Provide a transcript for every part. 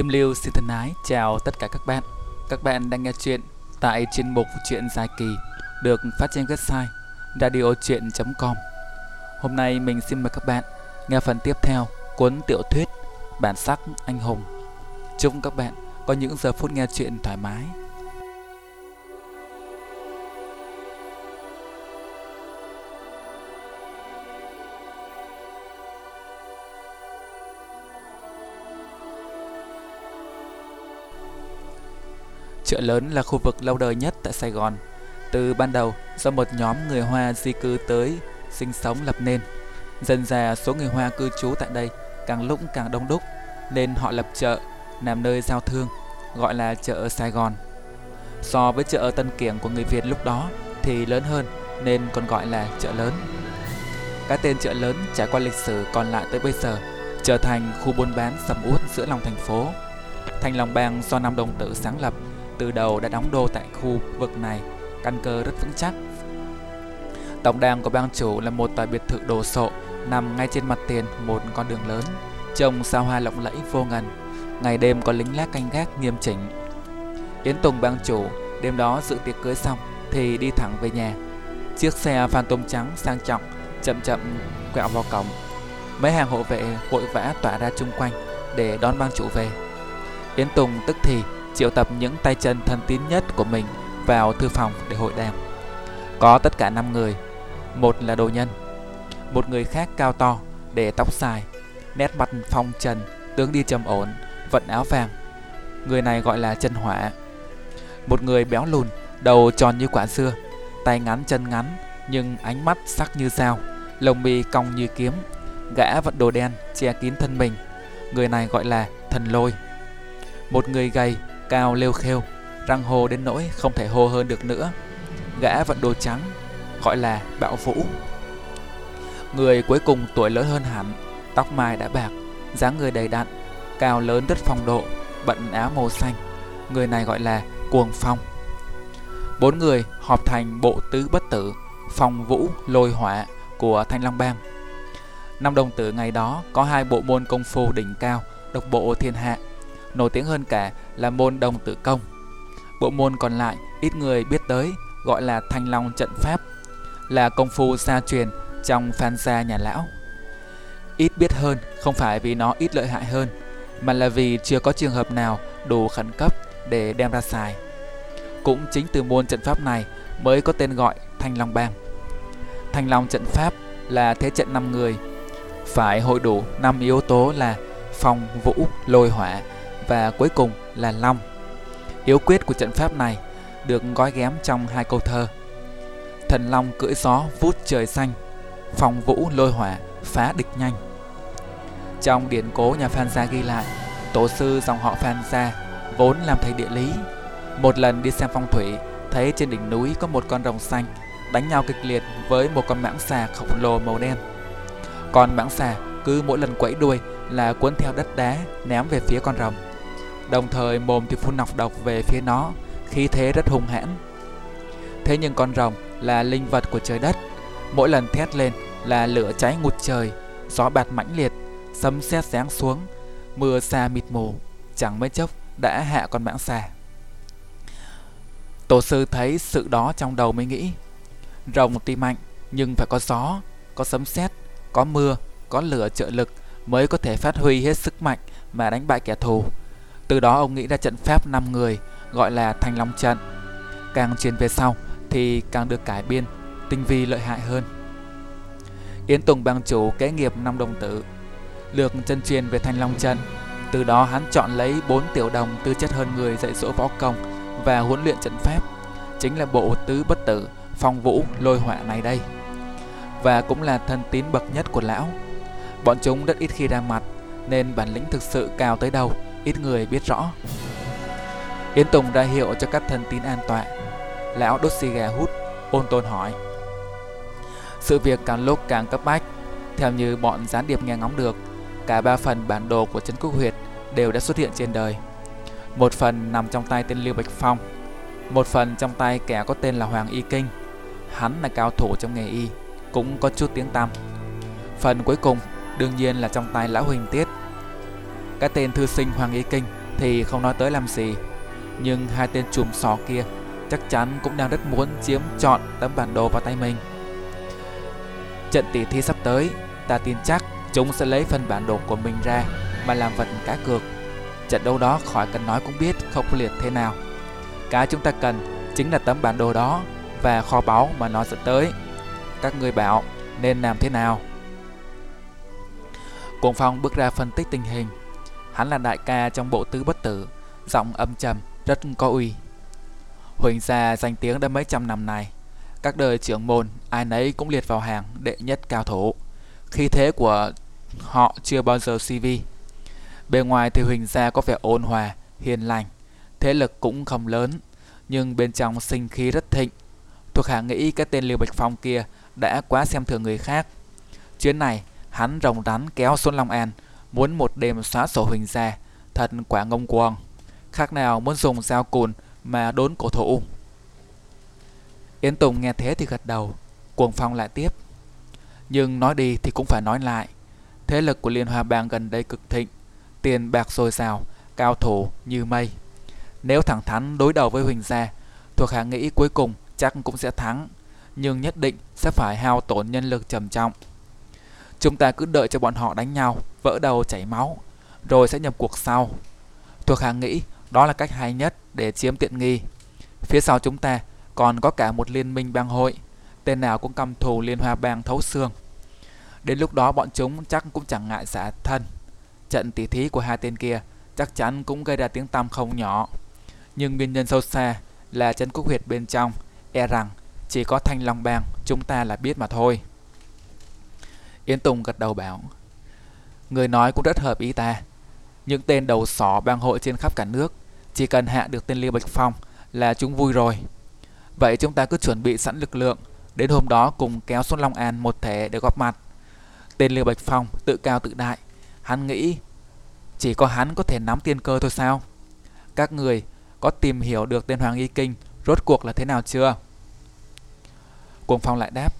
Kim Lưu xin thân ái chào tất cả các bạn. Các bạn đang nghe chuyện tại chuyên mục Chuyện dài kỳ, được phát trên website radiochuyen.com. Hôm nay mình xin mời các bạn nghe phần tiếp theo cuốn tiểu thuyết Bản sắc anh hùng. Chúc các bạn có những giờ phút nghe chuyện thoải mái. Chợ lớn là khu vực lâu đời nhất tại Sài Gòn. Từ ban đầu, do một nhóm người Hoa di cư tới sinh sống lập nên. Dần dà số người Hoa cư trú tại đây càng lúc càng đông đúc, nên họ lập chợ, làm nơi giao thương, gọi là chợ Sài Gòn. So với chợ Tân Kiểng của người Việt lúc đó thì lớn hơn nên còn gọi là chợ lớn. Cái tên chợ lớn trải qua lịch sử còn lại tới bây giờ, trở thành khu buôn bán sầm uất giữa lòng thành phố. Thành Long Bang do Nam Đồng Tử sáng lập từ đầu đã đóng đô tại khu vực này, căn cơ rất vững chắc. Tổng đàn của bang chủ là một tòa biệt thự đồ sộ nằm ngay trên mặt tiền một con đường lớn, trông sao hoa lộng lẫy vô ngần. Ngày đêm có lính lác canh gác nghiêm chỉnh. Yến Tùng bang chủ đêm đó dự tiệc cưới xong thì đi thẳng về nhà. Chiếc xe phantom trắng sang trọng chậm chậm quẹo vào cổng. Mấy hàng hộ vệ vội vã tỏa ra chung quanh để đón bang chủ về. Yến Tùng tức thì triệu tập những tay chân thân tín nhất của mình vào thư phòng để hội đàm. Có tất cả 5 người, một là đồ nhân, một người khác cao to, để tóc dài, nét mặt phong trần, tướng đi trầm ổn, vận áo vàng. Người này gọi là chân hỏa. Một người béo lùn, đầu tròn như quả dưa, tay ngắn chân ngắn, nhưng ánh mắt sắc như sao, lồng mi cong như kiếm. Gã vận đồ đen che kín thân mình. Người này gọi là thần lôi. Một người gầy, cao lêu khêu, răng hô đến nỗi không thể hô hơn được nữa. Gã vận đồ trắng, gọi là bạo vũ. Người cuối cùng tuổi lớn hơn hẳn, tóc mai đã bạc, dáng người đầy đặn, cao lớn rất phong độ, bận áo màu xanh. Người này gọi là cuồng phong. Bốn người họp thành bộ tứ bất tử, phong vũ lôi hỏa của Thanh Long Bang. Năm đồng tử ngày đó có hai bộ môn công phu đỉnh cao, độc bộ thiên hạ nổi tiếng hơn cả là môn đồng tử công. Bộ môn còn lại ít người biết tới, gọi là Thanh Long trận pháp, là công phu xa truyền trong phan gia nhà lão. Ít biết hơn không phải vì nó ít lợi hại hơn, mà là vì chưa có trường hợp nào đủ khẩn cấp để đem ra xài. Cũng chính từ môn trận pháp này mới có tên gọi Thanh Long Bang. Thanh Long trận pháp là thế trận 5 người, phải hội đủ 5 yếu tố là phòng vũ, lôi hỏa và cuối cùng là long. Yếu quyết của trận pháp này được gói ghém trong hai câu thơ. Thần long cưỡi gió vút trời xanh, phòng vũ lôi hỏa phá địch nhanh. Trong điển cố nhà Phan Gia ghi lại, tổ sư dòng họ Phan Gia vốn làm thầy địa lý. Một lần đi xem phong thủy, thấy trên đỉnh núi có một con rồng xanh đánh nhau kịch liệt với một con mãng xà khổng lồ màu đen. Con mãng xà cứ mỗi lần quẫy đuôi là cuốn theo đất đá ném về phía con rồng đồng thời mồm thì phun nọc độc về phía nó, khí thế rất hung hãn. Thế nhưng con rồng là linh vật của trời đất, mỗi lần thét lên là lửa cháy ngút trời, gió bạt mãnh liệt, sấm sét giáng xuống, mưa xa mịt mù, chẳng mấy chốc đã hạ con mãng xà. Tổ sư thấy sự đó trong đầu mới nghĩ, rồng tuy mạnh nhưng phải có gió, có sấm sét, có mưa, có lửa trợ lực mới có thể phát huy hết sức mạnh mà đánh bại kẻ thù. Từ đó ông nghĩ ra trận pháp 5 người gọi là Thanh Long trận. Càng truyền về sau thì càng được cải biên, tinh vi lợi hại hơn. Yến Tùng bang chủ kế nghiệp năm đồng tử, lược chân truyền về Thanh Long trận. Từ đó hắn chọn lấy bốn tiểu đồng tư chất hơn người dạy dỗ võ công và huấn luyện trận pháp, chính là bộ tứ bất tử, phong vũ, lôi hỏa này đây. Và cũng là thân tín bậc nhất của lão. Bọn chúng rất ít khi ra mặt, nên bản lĩnh thực sự cao tới đâu ít người biết rõ. Yến Tùng ra hiệu cho các thân tín an toàn. Lão đốt xì gà hút, ôn tồn hỏi. Sự việc càng lúc càng cấp bách, theo như bọn gián điệp nghe ngóng được, cả ba phần bản đồ của Trấn Quốc Huyệt đều đã xuất hiện trên đời. Một phần nằm trong tay tên Lưu Bạch Phong, một phần trong tay kẻ có tên là Hoàng Y Kinh. Hắn là cao thủ trong nghề y, cũng có chút tiếng tăm. Phần cuối cùng đương nhiên là trong tay lão Huỳnh Tiết cái tên thư sinh Hoàng Y Kinh thì không nói tới làm gì. Nhưng hai tên chùm sò kia chắc chắn cũng đang rất muốn chiếm trọn tấm bản đồ vào tay mình. Trận tỷ thi sắp tới, ta tin chắc chúng sẽ lấy phần bản đồ của mình ra mà làm vật cá cược. Trận đấu đó khỏi cần nói cũng biết không liệt thế nào. Cái chúng ta cần chính là tấm bản đồ đó và kho báu mà nó dẫn tới. Các người bảo nên làm thế nào? Cuồng Phong bước ra phân tích tình hình. Hắn là đại ca trong bộ tứ bất tử, giọng âm trầm, rất có uy. Huỳnh gia danh tiếng đã mấy trăm năm nay. Các đời trưởng môn, ai nấy cũng liệt vào hàng đệ nhất cao thủ. Khi thế của họ chưa bao giờ CV. Bề ngoài thì Huỳnh gia có vẻ ôn hòa, hiền lành, thế lực cũng không lớn, nhưng bên trong sinh khí rất thịnh. Thuộc hạ nghĩ cái tên Liêu Bạch Phong kia đã quá xem thường người khác. Chuyến này, hắn rồng rắn kéo xuống Long An, muốn một đêm xóa sổ Huỳnh gia, thật quả ngông cuồng. Khác nào muốn dùng dao cùn mà đốn cổ thủ. Yến Tùng nghe thế thì gật đầu, Cuồng Phong lại tiếp. Nhưng nói đi thì cũng phải nói lại. Thế lực của Liên Hoa Bang gần đây cực thịnh, tiền bạc dồi dào, cao thủ như mây. Nếu thẳng thắn đối đầu với Huỳnh Gia, thuộc hạ nghĩ cuối cùng chắc cũng sẽ thắng, nhưng nhất định sẽ phải hao tổn nhân lực trầm trọng. Chúng ta cứ đợi cho bọn họ đánh nhau, vỡ đầu chảy máu, rồi sẽ nhập cuộc sau. Thuộc hàng nghĩ đó là cách hay nhất để chiếm tiện nghi. Phía sau chúng ta còn có cả một liên minh bang hội, tên nào cũng căm thù liên hoa bang thấu xương. Đến lúc đó bọn chúng chắc cũng chẳng ngại xả thân. Trận tỉ thí của hai tên kia chắc chắn cũng gây ra tiếng tăm không nhỏ. Nhưng nguyên nhân sâu xa là chân quốc huyệt bên trong, e rằng chỉ có thanh long bang chúng ta là biết mà thôi. Yến Tùng gật đầu bảo, người nói cũng rất hợp ý ta. Những tên đầu sỏ bang hội trên khắp cả nước, chỉ cần hạ được tên Liêu Bạch Phong là chúng vui rồi. Vậy chúng ta cứ chuẩn bị sẵn lực lượng, đến hôm đó cùng kéo xuống Long An một thể để góp mặt. Tên Liêu Bạch Phong tự cao tự đại, hắn nghĩ chỉ có hắn có thể nắm tiên cơ thôi sao? Các người có tìm hiểu được tên Hoàng Y Kinh rốt cuộc là thế nào chưa? Cuồng Phong lại đáp,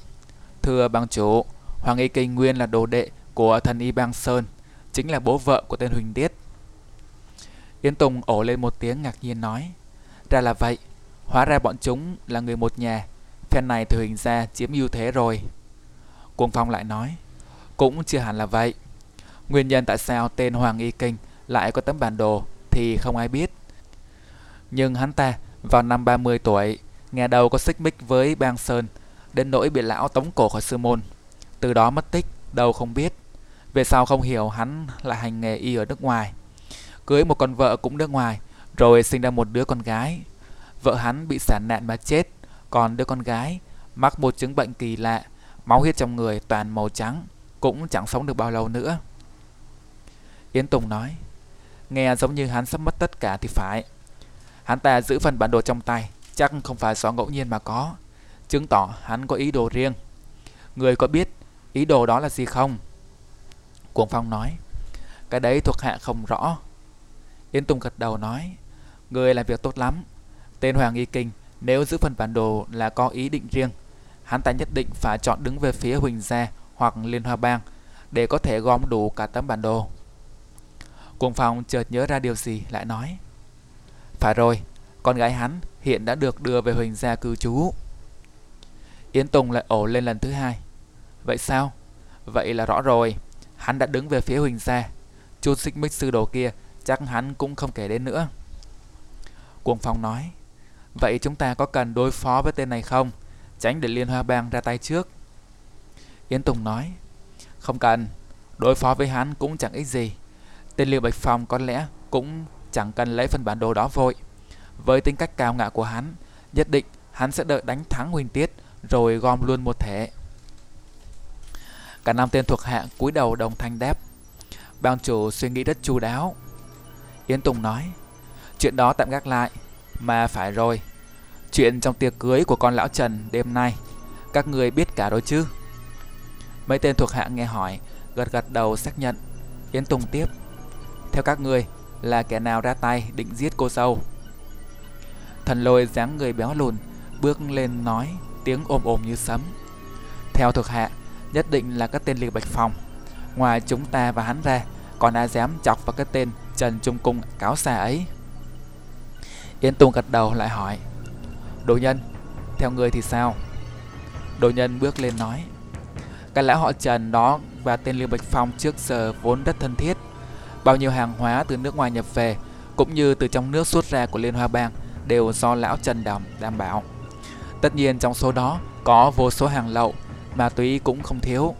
thưa bang chủ, Hoàng Y Kinh nguyên là đồ đệ của thần y bang Sơn, chính là bố vợ của tên Huỳnh Tiết. Yến Tùng ổ lên một tiếng ngạc nhiên nói, ra là vậy, hóa ra bọn chúng là người một nhà, phen này thì Huỳnh gia chiếm ưu thế rồi. Cuồng Phong lại nói, cũng chưa hẳn là vậy. Nguyên nhân tại sao tên Hoàng Y Kinh lại có tấm bản đồ thì không ai biết. Nhưng hắn ta vào năm 30 tuổi, nghe đầu có xích mích với Bang Sơn, đến nỗi bị lão tống cổ khỏi sư môn. Từ đó mất tích, đâu không biết. Về sau không hiểu hắn là hành nghề y ở nước ngoài. Cưới một con vợ cũng nước ngoài, rồi sinh ra một đứa con gái. Vợ hắn bị sản nạn mà chết, còn đứa con gái mắc một chứng bệnh kỳ lạ, máu huyết trong người toàn màu trắng, cũng chẳng sống được bao lâu nữa. Yến Tùng nói, nghe giống như hắn sắp mất tất cả thì phải. Hắn ta giữ phần bản đồ trong tay, chắc không phải do ngẫu nhiên mà có, chứng tỏ hắn có ý đồ riêng. Người có biết ý đồ đó là gì không? Cuồng Phong nói, cái đấy thuộc hạ không rõ. Yến Tùng gật đầu nói, người làm việc tốt lắm. Tên Hoàng Y Kinh nếu giữ phần bản đồ là có ý định riêng, hắn ta nhất định phải chọn đứng về phía Huỳnh Gia hoặc Liên Hoa Bang để có thể gom đủ cả tấm bản đồ. Cuồng Phong chợt nhớ ra điều gì lại nói, phải rồi, con gái hắn hiện đã được đưa về Huỳnh Gia cư trú. Yến Tùng lại ổ lên lần thứ hai. Vậy sao? Vậy là rõ rồi. Hắn đã đứng về phía Huỳnh Gia. chu xích mích sư đồ kia chắc hắn cũng không kể đến nữa. Cuồng Phong nói. Vậy chúng ta có cần đối phó với tên này không? Tránh để Liên Hoa Bang ra tay trước. Yến Tùng nói. Không cần. Đối phó với hắn cũng chẳng ích gì. Tên Liêu Bạch Phong có lẽ cũng chẳng cần lấy phần bản đồ đó vội. Với tính cách cao ngạo của hắn, nhất định hắn sẽ đợi đánh thắng Huỳnh Tiết rồi gom luôn một thể. Cả năm tên thuộc hạ cúi đầu đồng thanh đáp. Bang chủ suy nghĩ rất chu đáo. Yến Tùng nói, chuyện đó tạm gác lại, mà phải rồi. Chuyện trong tiệc cưới của con lão Trần đêm nay, các người biết cả rồi chứ? Mấy tên thuộc hạ nghe hỏi, gật gật đầu xác nhận. Yến Tùng tiếp, theo các người là kẻ nào ra tay định giết cô sâu? Thần lôi dáng người béo lùn, bước lên nói, tiếng ồm ồm như sấm. Theo thuộc hạ, nhất định là các tên liều bạch phòng. Ngoài chúng ta và hắn ra, còn ai dám chọc vào cái tên Trần Trung Cung cáo xa ấy. Yến Tùng gật đầu lại hỏi Đồ nhân, theo người thì sao? Đồ nhân bước lên nói Cái lão họ Trần đó và tên liều Bạch Phong trước giờ vốn rất thân thiết Bao nhiêu hàng hóa từ nước ngoài nhập về Cũng như từ trong nước xuất ra của Liên Hoa Bang Đều do lão Trần đảm, đảm bảo Tất nhiên trong số đó có vô số hàng lậu Ma túy cũng không thiếu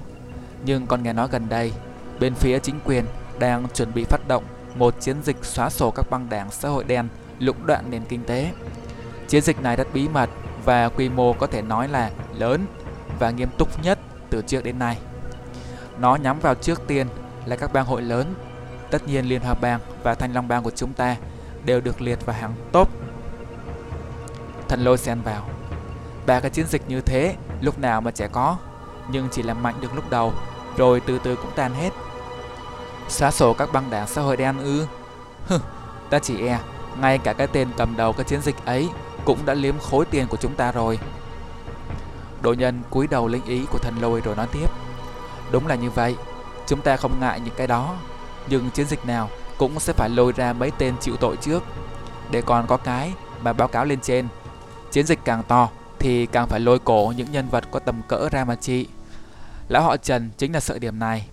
Nhưng còn nghe nói gần đây, Bên phía chính quyền đang chuẩn bị phát động một chiến dịch xóa sổ các băng đảng xã hội đen lũng đoạn nền kinh tế. Chiến dịch này rất bí mật và quy mô có thể nói là lớn và nghiêm túc nhất từ trước đến nay. Nó nhắm vào trước tiên là các bang hội lớn. Tất nhiên Liên hợp Bang và Thanh Long Bang của chúng ta đều được liệt vào hàng top. Thần lôi xen vào. Ba cái chiến dịch như thế lúc nào mà trẻ có, nhưng chỉ làm mạnh được lúc đầu, rồi từ từ cũng tan hết. Xóa sổ các băng đảng xã hội đen ư? Hừ, ta chỉ e ngay cả cái tên cầm đầu cái chiến dịch ấy cũng đã liếm khối tiền của chúng ta rồi. đội nhân cúi đầu linh ý của thần lôi rồi nói tiếp. Đúng là như vậy, chúng ta không ngại những cái đó, nhưng chiến dịch nào cũng sẽ phải lôi ra mấy tên chịu tội trước, để còn có cái mà báo cáo lên trên. Chiến dịch càng to thì càng phải lôi cổ những nhân vật có tầm cỡ ra mà trị. Lão họ Trần chính là sợ điểm này,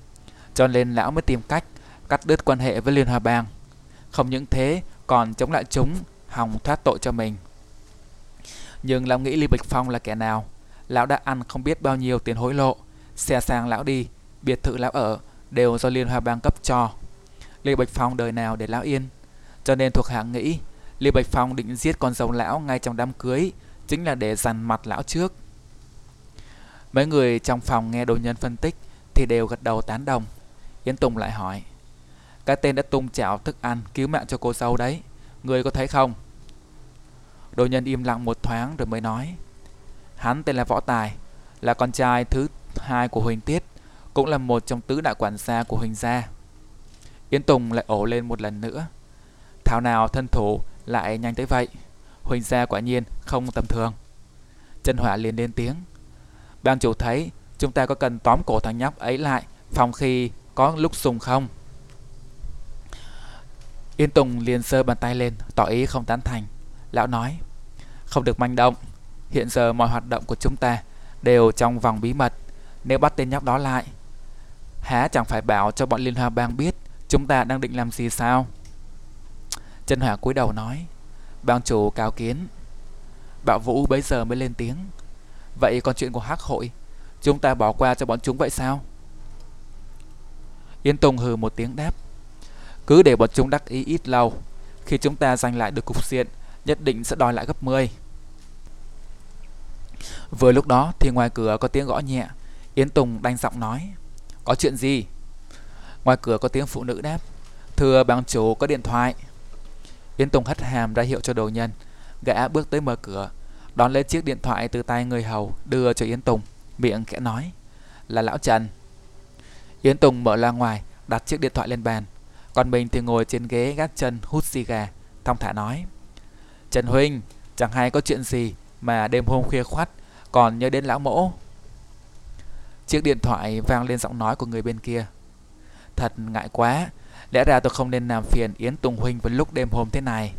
cho nên lão mới tìm cách cắt đứt quan hệ với Liên Hoa Bang. Không những thế còn chống lại chúng hòng thoát tội cho mình. Nhưng lão nghĩ Lý Bạch Phong là kẻ nào? Lão đã ăn không biết bao nhiêu tiền hối lộ, xe sang lão đi, biệt thự lão ở đều do Liên Hoa Bang cấp cho. Lý Bạch Phong đời nào để lão yên? Cho nên thuộc hạ nghĩ Lý Bạch Phong định giết con rồng lão ngay trong đám cưới chính là để dằn mặt lão trước. Mấy người trong phòng nghe đồ nhân phân tích thì đều gật đầu tán đồng. Yến Tùng lại hỏi, cái tên đã tung chảo thức ăn cứu mạng cho cô dâu đấy, Người có thấy không Đồ nhân im lặng một thoáng rồi mới nói, Hắn tên là Võ Tài, Là con trai thứ hai của Huỳnh Tiết, Cũng là một trong tứ đại quản gia của Huỳnh Gia Yến Tùng lại ổ lên một lần nữa, Thảo nào thân thủ lại nhanh tới vậy Huỳnh Gia quả nhiên không tầm thường Trần Hỏa liền lên tiếng Ban chủ thấy Chúng ta có cần tóm cổ thằng nhóc ấy lại Phòng khi có lúc sùng không Yên Tùng liền sơ bàn tay lên, tỏ ý không tán thành. Lão nói, không được manh động. Hiện giờ mọi hoạt động của chúng ta đều trong vòng bí mật. Nếu bắt tên nhóc đó lại, há chẳng phải bảo cho bọn Liên Hoa Bang biết chúng ta đang định làm gì sao? Chân Hỏa cúi đầu nói, bang chủ cao kiến. Bảo Vũ bấy giờ mới lên tiếng. Vậy còn chuyện của Hắc hội, chúng ta bỏ qua cho bọn chúng vậy sao? Yên Tùng hừ một tiếng đáp. Cứ để bọn chúng đắc ý ít lâu Khi chúng ta giành lại được cục diện Nhất định sẽ đòi lại gấp 10 Vừa lúc đó thì ngoài cửa có tiếng gõ nhẹ Yến Tùng đanh giọng nói Có chuyện gì? Ngoài cửa có tiếng phụ nữ đáp Thưa bang chủ có điện thoại Yến Tùng hất hàm ra hiệu cho đồ nhân. Gã bước tới mở cửa, Đón lấy chiếc điện thoại từ tay người hầu, Đưa cho Yến Tùng. Miệng khẽ nói, Là lão Trần. Yến Tùng mở ra ngoài, Đặt chiếc điện thoại lên bàn. Còn mình thì ngồi trên ghế gác chân hút xì gà, Thong thả nói, Trần Huynh, Chẳng hay có chuyện gì Mà đêm hôm khuya khoắt, Còn nhớ đến lão mỗ. Chiếc điện thoại vang lên giọng nói của người bên kia. Thật ngại quá Lẽ ra tôi không nên làm phiền Yến Tùng Huynh vào lúc đêm hôm thế này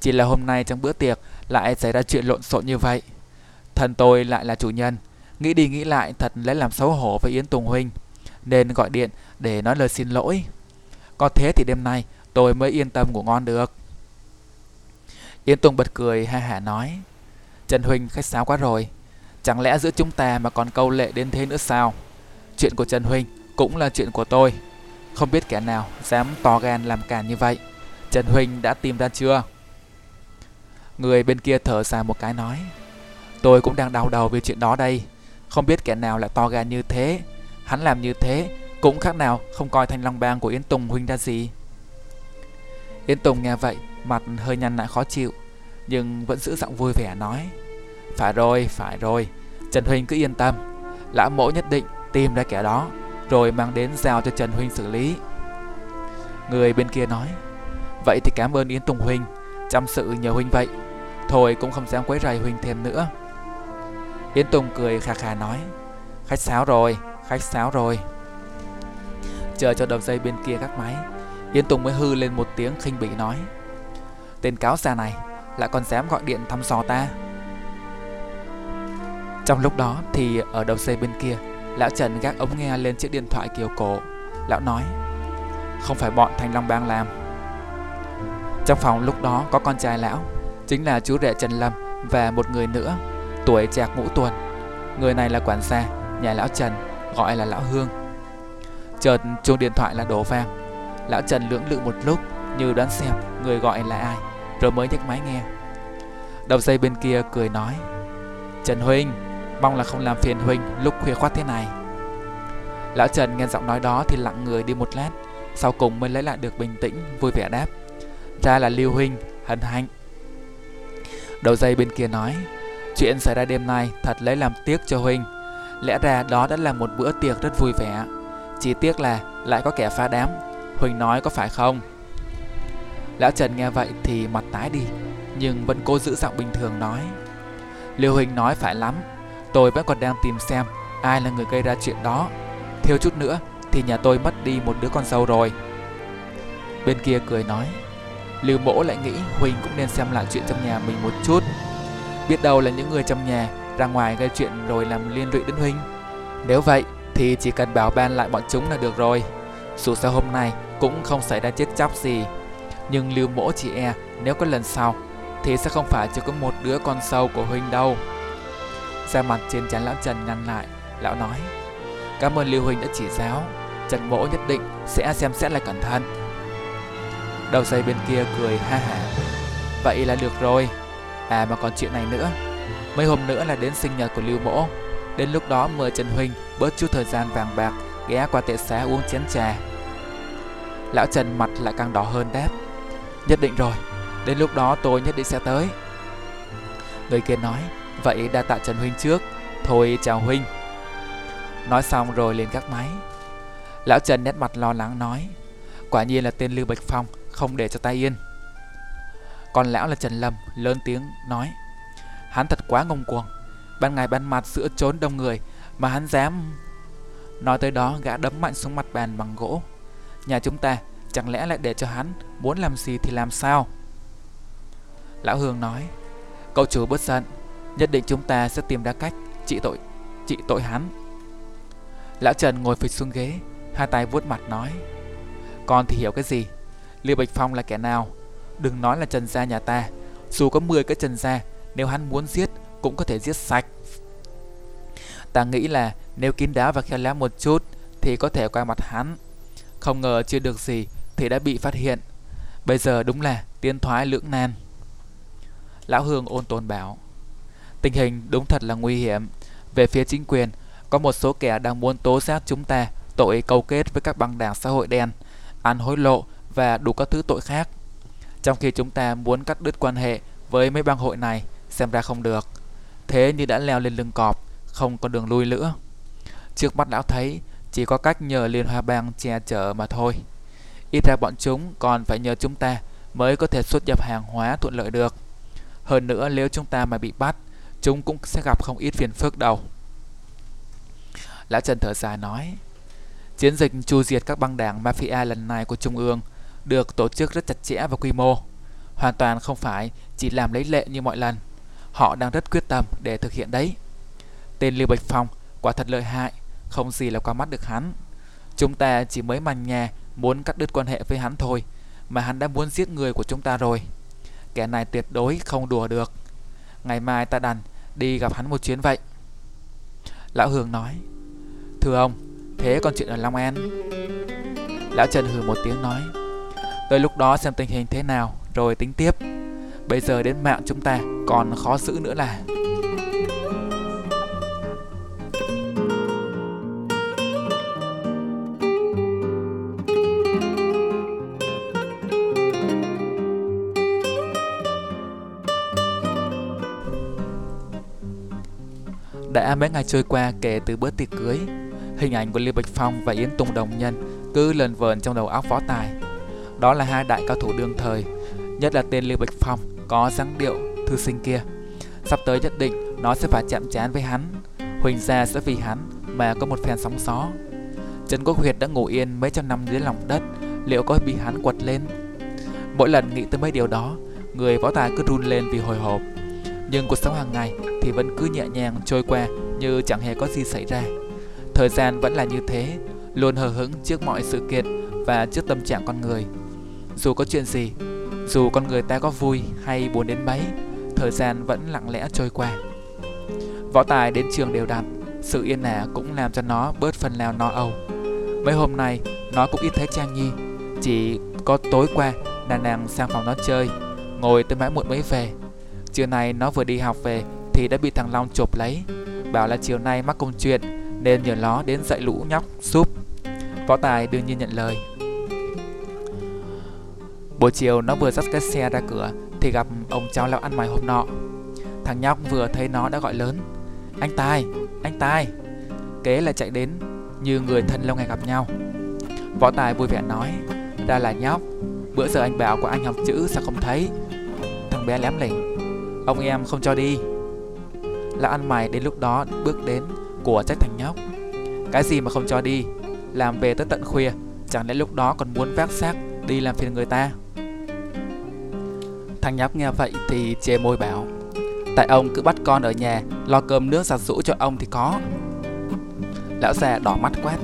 Chỉ là hôm nay trong bữa tiệc Lại xảy ra chuyện lộn xộn như vậy Thần tôi lại là chủ nhân Nghĩ đi nghĩ lại thật lấy làm xấu hổ với Yến Tùng Huynh Nên gọi điện để nói lời xin lỗi có thế thì đêm nay tôi mới yên tâm ngủ ngon được. Yến Tùng bật cười ha hả nói. Trần Huynh, khách sáo quá rồi. Chẳng lẽ giữa chúng ta mà còn câu lệ đến thế nữa sao? Chuyện của Trần Huynh cũng là chuyện của tôi. Không biết kẻ nào dám to gan làm càn như vậy. Trần Huynh đã tìm ra chưa? Người bên kia thở dài một cái nói. Tôi cũng đang đau đầu vì chuyện đó đây. Không biết kẻ nào lại to gan như thế. Hắn làm như thế cũng khác nào không coi thanh long bang của Yến Tùng huynh ra gì Yến Tùng nghe vậy Mặt hơi nhăn lại khó chịu Nhưng vẫn giữ giọng vui vẻ nói Phải rồi, phải rồi Trần Huynh cứ yên tâm Lão mỗ nhất định tìm ra kẻ đó rồi mang đến giao cho Trần Huynh xử lý. Người bên kia nói Vậy thì cảm ơn Yến Tùng Huynh Chăm sự nhờ Huynh vậy. Thôi cũng không dám quấy rầy Huynh thêm nữa. Yến Tùng cười khà khà nói Khách sáo rồi, khách sáo rồi. Chờ cho đầu dây bên kia các máy Yến Tùng mới hư lên một tiếng khinh bỉ nói Tên cáo xa này lại còn dám gọi điện thăm dò ta. Trong lúc đó thì ở đầu dây bên kia Lão Trần gác ống nghe lên chiếc điện thoại kiều cổ. Lão nói, Không phải bọn Thành Long Bang làm. Trong phòng lúc đó có con trai lão, Chính là chú rể Trần Lâm Và một người nữa, Tuổi chạc ngũ tuần. Người này là quản gia Nhà lão Trần, Gọi là lão Hương. Chợt chuông điện thoại là đổ vang. Lão Trần lưỡng lự một lúc, Như đoán xem người gọi là ai, Rồi mới nhấc máy nghe. Đầu dây bên kia cười nói, Trần Huynh Mong là không làm phiền Huynh lúc khuya khoát thế này. Lão Trần nghe giọng nói đó thì lặng người đi một lát, Sau cùng mới lấy lại được bình tĩnh, Vui vẻ đáp. Ra là Lưu Huynh hân hạnh. Đầu dây bên kia nói, Chuyện xảy ra đêm nay thật lấy làm tiếc cho Huynh Lẽ ra đó đã là một bữa tiệc rất vui vẻ. Chỉ tiếc là lại có kẻ phá đám. Huynh nói có phải không? Lão Trần nghe vậy thì mặt tái đi, Nhưng vẫn cố giữ giọng bình thường nói. Liêu huynh nói phải lắm Tôi vẫn còn đang tìm xem ai là người gây ra chuyện đó. Thiếu chút nữa thì nhà tôi mất đi một đứa con dâu rồi. Bên kia cười nói, Lưu mỗ lại nghĩ Huỳnh cũng nên xem lại chuyện trong nhà mình một chút. Biết đâu là những người trong nhà ra ngoài gây chuyện rồi làm liên lụy đến Huỳnh. Nếu vậy thì chỉ cần bảo ban lại bọn chúng là được rồi. Dù sao hôm nay cũng không xảy ra chết chóc gì. Nhưng lưu mỗ chị e nếu có lần sau Thì sẽ không phải chỉ có một đứa con sâu của Huynh đâu ra mặt trên trán lão Trần ngăn lại. Lão nói Cảm ơn Lưu Huynh đã chỉ giáo. Trần mỗ nhất định sẽ xem xét lại cẩn thận. Đầu dây bên kia cười ha hả. Vậy là được rồi. À mà còn chuyện này nữa. Mấy hôm nữa là đến sinh nhật của Lưu Mỗ. Đến lúc đó mời Trần Huynh bớt chút thời gian vàng bạc ghé qua tệ xá uống chén trà. Lão Trần mặt lại càng đỏ hơn đáp. Nhất định rồi, đến lúc đó tôi nhất định sẽ tới. Người kia nói, vậy đa tạ Trần Huynh trước, thôi chào Huynh. Nói xong rồi liền gác máy. Lão Trần nét mặt lo lắng nói, quả nhiên là tên Lưu Bạch Phong, không để cho tay yên. Còn lão là Trần Lâm, lớn tiếng nói, hắn thật quá ngông cuồng, ban ngày ban mặt giữa trốn đông người mà hắn dám Nói tới đó gã đấm mạnh xuống mặt bàn bằng gỗ Nhà chúng ta chẳng lẽ lại để cho hắn Muốn làm gì thì làm sao Lão Hương nói Cậu chủ bớt giận Nhất định chúng ta sẽ tìm ra cách trị tội trị tội hắn Lão Trần ngồi phịch xuống ghế, Hai tay vuốt mặt nói, Con thì hiểu cái gì Liêu Bạch Phong là kẻ nào Đừng nói là Trần gia nhà ta Dù có 10 cái Trần gia, Nếu hắn muốn giết cũng có thể giết sạch Ta nghĩ là nếu kín đáo và khéo léo một chút thì có thể qua mặt hắn. Không ngờ chưa được gì thì đã bị phát hiện. Bây giờ đúng là tiến thoái lưỡng nan. Lão Hương ôn tồn bảo. Tình hình đúng thật là nguy hiểm. Về phía chính quyền, có một số kẻ đang muốn tố giác chúng ta tội câu kết với các băng đảng xã hội đen, ăn hối lộ và đủ các thứ tội khác. Trong khi chúng ta muốn cắt đứt quan hệ với mấy băng hội này, xem ra không được. Thế như đã leo lên lưng cọp, không có đường lui nữa. Trước mắt lão thấy chỉ có cách nhờ Liên Hoa Bang che chở mà thôi. Ít ra bọn chúng còn phải nhờ chúng ta mới có thể xuất nhập hàng hóa thuận lợi được. Hơn nữa nếu chúng ta mà bị bắt, chúng cũng sẽ gặp không ít phiền phức đâu. Lão Trần thở dài nói, chiến dịch chu diệt các băng đảng mafia lần này của Trung ương được tổ chức rất chặt chẽ và quy mô. Hoàn toàn không phải chỉ làm lấy lệ như mọi lần. Họ đang rất quyết tâm để thực hiện đấy. Tên Lưu Bạch Phong quả thật lợi hại, không gì là qua mắt được hắn. Chúng ta chỉ mới màn nhà muốn cắt đứt quan hệ với hắn thôi, mà hắn đã muốn giết người của chúng ta rồi. Kẻ này tuyệt đối không đùa được. Ngày mai ta đành đi gặp hắn một chuyến vậy. Lão Hường nói, Thưa ông, thế còn chuyện ở Long An? Lão Trần hừ một tiếng nói, Tới lúc đó xem tình hình thế nào rồi tính tiếp. Bây giờ đến mạng chúng ta còn khó giữ nữa là... Đã mấy ngày trôi qua kể từ bữa tiệc cưới, hình ảnh của Lưu Bạch Phong và Yến Tùng Đồng Nhân cứ lần vờn trong đầu óc võ tài. Đó là hai đại cao thủ đương thời, nhất là tên Lưu Bạch Phong có dáng điệu thư sinh kia. Sắp tới nhất định nó sẽ phải chạm trán với hắn, Huỳnh gia sẽ vì hắn mà có một phen sóng gió. Trần Quốc Huyệt đã ngủ yên mấy trăm năm dưới lòng đất liệu có bị hắn quật lên. Mỗi lần nghĩ tới mấy điều đó, người võ tài cứ run lên vì hồi hộp. Nhưng cuộc sống hàng ngày thì vẫn cứ nhẹ nhàng trôi qua như chẳng hề có gì xảy ra. Thời gian vẫn là như thế, luôn hờ hững trước mọi sự kiện và trước tâm trạng con người. Dù có chuyện gì, dù con người ta có vui hay buồn đến mấy, thời gian vẫn lặng lẽ trôi qua. Võ Tài đến trường đều đặn, sự yên ả cũng làm cho nó bớt phần nào no âu. Mấy hôm nay, nó cũng ít thấy Trang Nhi, chỉ có tối qua là nàng sang phòng nó chơi, ngồi tới mãi muộn mới về. Chiều nay nó vừa đi học về thì đã bị thằng Long chộp lấy, bảo là chiều nay mắc công chuyện nên nhờ nó đến dạy lũ nhóc giúp. Võ Tài đương nhiên nhận lời. Buổi chiều nó vừa dắt cái xe ra cửa thì gặp ông cháu lão ăn mày hôm nọ. Thằng nhóc vừa thấy nó đã gọi lớn. Anh Tài, anh Tài. Kế là chạy đến như người thân lâu ngày gặp nhau. Võ Tài vui vẻ nói, ra là nhóc, bữa giờ anh bảo của anh học chữ sao không thấy. Thằng bé lém lỉnh, ông em không cho đi. Lão ăn mày đến lúc đó bước đến của trách thằng nhóc. Cái gì mà không cho đi, làm về tới tận khuya, chẳng lẽ lúc đó còn muốn vác xác đi làm phiền người ta. Thằng nhóc nghe vậy thì chê môi bảo Tại ông cứ bắt con ở nhà Lo cơm nước giặt rũ cho ông thì có Lão già đỏ mắt quát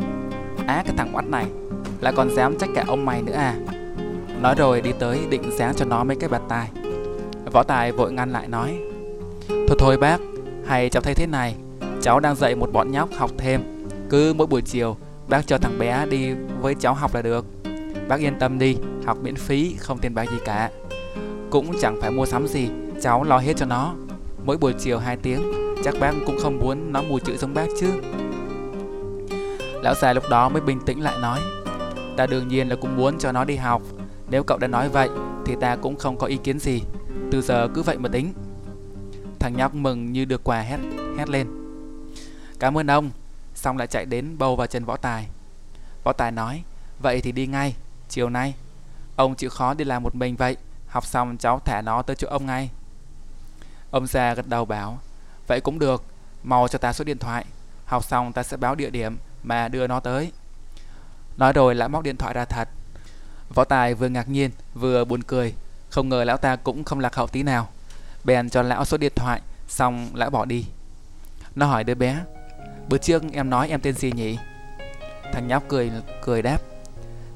Á cái thằng oắt này Lại còn dám trách cả ông mày nữa à Nói rồi đi tới định sáng cho nó mấy cái bạt tai Võ Tài vội ngăn lại nói, Thôi thôi bác, Hay cháu thấy thế này, Cháu đang dạy một bọn nhóc học thêm. Cứ mỗi buổi chiều, Bác cho thằng bé đi với cháu học là được. Bác yên tâm đi, Học miễn phí, không tiền bạc gì cả. Cũng chẳng phải mua sắm gì, Cháu lo hết cho nó. Mỗi buổi chiều 2 tiếng, Chắc bác cũng không muốn nó mù chữ giống bác chứ. Lão già lúc đó mới bình tĩnh lại nói, Ta đương nhiên là cũng muốn cho nó đi học. Nếu cậu đã nói vậy, Thì ta cũng không có ý kiến gì. Từ giờ cứ vậy mà tính. Thằng nhóc mừng như được quà hét, hét lên. Cảm ơn ông. Xong lại chạy đến bầu vào chân võ tài. Võ tài nói Vậy thì đi ngay Chiều nay. Ông chịu khó đi làm một mình vậy Học xong cháu thả nó tới chỗ ông ngay. Ông già gật đầu bảo Vậy cũng được Mau cho ta số điện thoại Học xong ta sẽ báo địa điểm Mà đưa nó tới. Nói rồi lại móc điện thoại ra thật. Võ Tài vừa ngạc nhiên vừa buồn cười. Không ngờ lão ta cũng không lạc hậu tí nào Bèn cho lão số điện thoại, Xong lão bỏ đi Nó hỏi đứa bé, Bữa trước em nói em tên gì nhỉ Thằng nhóc cười cười đáp,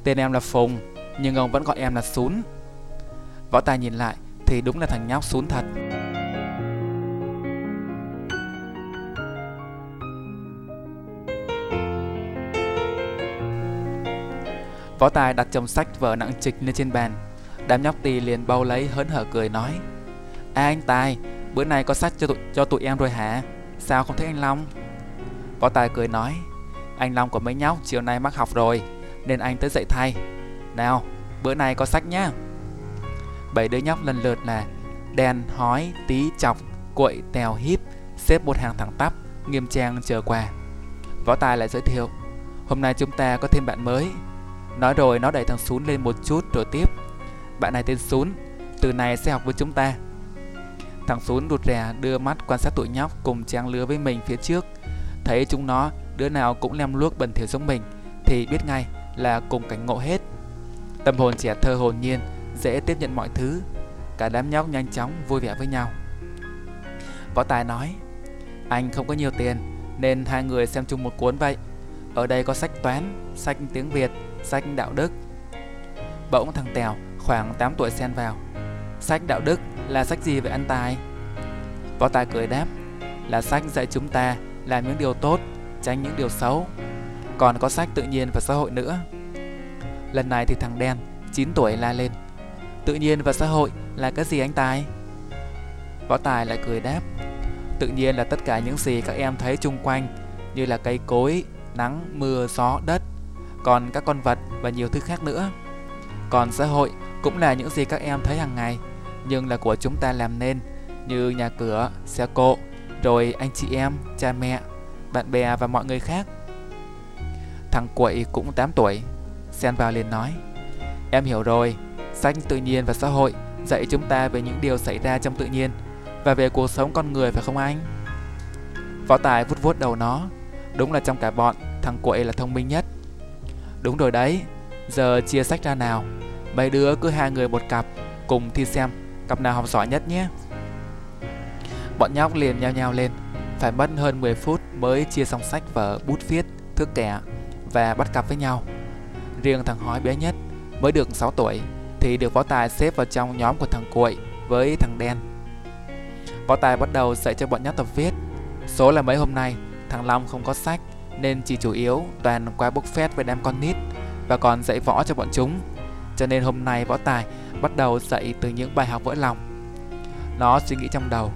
Tên em là Phùng, Nhưng ông vẫn gọi em là Sún Võ Tài nhìn lại, thì đúng là thằng nhóc Sún thật. Võ Tài đặt chồng sách vở nặng trịch lên trên bàn. Đám nhóc tì liền bao lấy hớn hở cười nói À anh Tài, bữa nay có sách cho tụi, cho tụi em rồi hả? Sao không thấy anh Long? Võ Tài cười nói Anh Long của mấy nhóc chiều nay mắc học rồi Nên anh tới dạy thay Nào, bữa nay có sách nhá bảy đứa nhóc lần lượt là đen, hói, tí, chọc, cuội, tèo, híp, xếp một hàng thẳng tắp, nghiêm trang chờ quà. Võ Tài lại giới thiệu, hôm nay chúng ta có thêm bạn mới. Nói rồi nó đẩy thằng Sún lên một chút rồi tiếp. Bạn này tên Sún, từ này sẽ học với chúng ta. Thằng Sún rụt rè đưa mắt quan sát tụi nhóc cùng trang lứa với mình phía trước. Thấy chúng nó, đứa nào cũng lem luốc bẩn thỉu giống mình, thì biết ngay là cùng cảnh ngộ hết. Tâm hồn trẻ thơ hồn nhiên, dễ tiếp nhận mọi thứ. Cả đám nhóc nhanh chóng vui vẻ với nhau. Võ Tài nói, anh không có nhiều tiền nên hai người xem chung một cuốn vậy. Ở đây có sách toán, sách tiếng Việt, sách đạo đức. Bỗng thằng Tèo khoảng 8 tuổi xen vào. Sách đạo đức là sách gì vậy anh Tài? Võ Tài cười đáp, là sách dạy chúng ta làm những điều tốt, tránh những điều xấu. Còn có sách tự nhiên và xã hội nữa. Lần này thì thằng đen 9 tuổi la lên Tự nhiên và xã hội là cái gì anh Tài? Võ Tài lại cười đáp Tự nhiên là tất cả những gì các em thấy chung quanh Như là cây cối, nắng, mưa, gió, đất Còn các con vật và nhiều thứ khác nữa Còn xã hội cũng là những gì các em thấy hàng ngày Nhưng là của chúng ta làm nên Như nhà cửa, xe cộ Rồi anh chị em, cha mẹ, bạn bè và mọi người khác Thằng quậy cũng 8 tuổi Xen vào liền nói Em hiểu rồi Sách tự nhiên và xã hội dạy chúng ta về những điều xảy ra trong tự nhiên và về cuộc sống con người phải không anh? Võ Tài vuốt vuốt đầu nó. Đúng là trong cả bọn, thằng quậy là thông minh nhất. Đúng rồi đấy, Giờ chia sách ra nào Mấy đứa cứ hai người một cặp Cùng thi xem cặp nào học giỏi nhất nhé. Bọn nhóc liền nhao nhao lên Phải mất hơn 10 phút mới chia xong sách vở bút viết, thước kẻ Và bắt cặp với nhau. Riêng thằng hói bé nhất mới được 6 tuổi Thì được võ tài xếp vào trong nhóm của thằng cuội với thằng đen. Võ tài bắt đầu dạy cho bọn nhóc tập viết. Số là mấy hôm nay thằng Long không có sách Nên chỉ chủ yếu toàn qua bốc phét với đám con nít Và còn dạy võ cho bọn chúng. Cho nên hôm nay võ tài bắt đầu dạy từ những bài học vỡ lòng. Nó suy nghĩ trong đầu,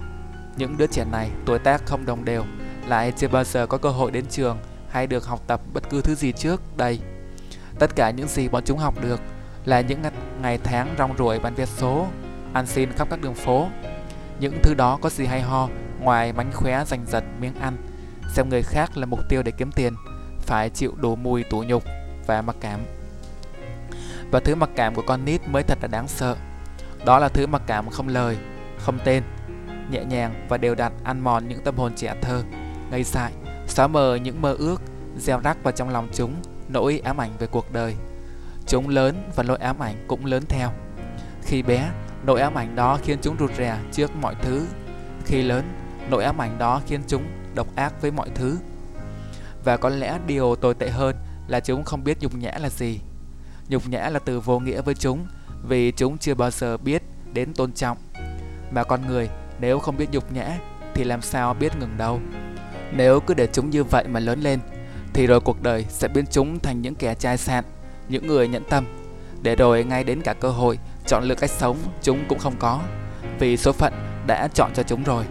Những đứa trẻ này tuổi tác không đồng đều, Lại chưa bao giờ có cơ hội đến trường Hay được học tập bất cứ thứ gì trước đây. Tất cả những gì bọn chúng học được Là những ngày tháng rong ruổi bán vé số, Ăn xin khắp các đường phố. Những thứ đó có gì hay ho Ngoài mánh khóe giành giật miếng ăn, Xem người khác là mục tiêu để kiếm tiền, Phải chịu đủ mùi tủ nhục Và mặc cảm và thứ mặc cảm của con nít mới thật là đáng sợ. Đó là thứ mặc cảm không lời, không tên Nhẹ nhàng và đều đặn ăn mòn những tâm hồn trẻ thơ Ngây dại, xóa mờ những mơ ước Gieo rắc vào trong lòng chúng nỗi ám ảnh về cuộc đời. Chúng lớn và nỗi ám ảnh cũng lớn theo. Khi bé, nỗi ám ảnh đó khiến chúng rụt rè trước mọi thứ. Khi lớn, nỗi ám ảnh đó khiến chúng độc ác với mọi thứ. Và có lẽ điều tồi tệ hơn là chúng không biết nhục nhã là gì. Nhục nhã là từ vô nghĩa với chúng vì chúng chưa bao giờ biết đến tôn trọng. Mà con người nếu không biết nhục nhã thì làm sao biết ngừng đâu. Nếu cứ để chúng như vậy mà lớn lên thì rồi cuộc đời sẽ biến chúng thành những kẻ chai sạn, những người nhẫn tâm. Để rồi ngay đến cả cơ hội chọn lựa cách sống chúng cũng không có vì số phận đã chọn cho chúng rồi.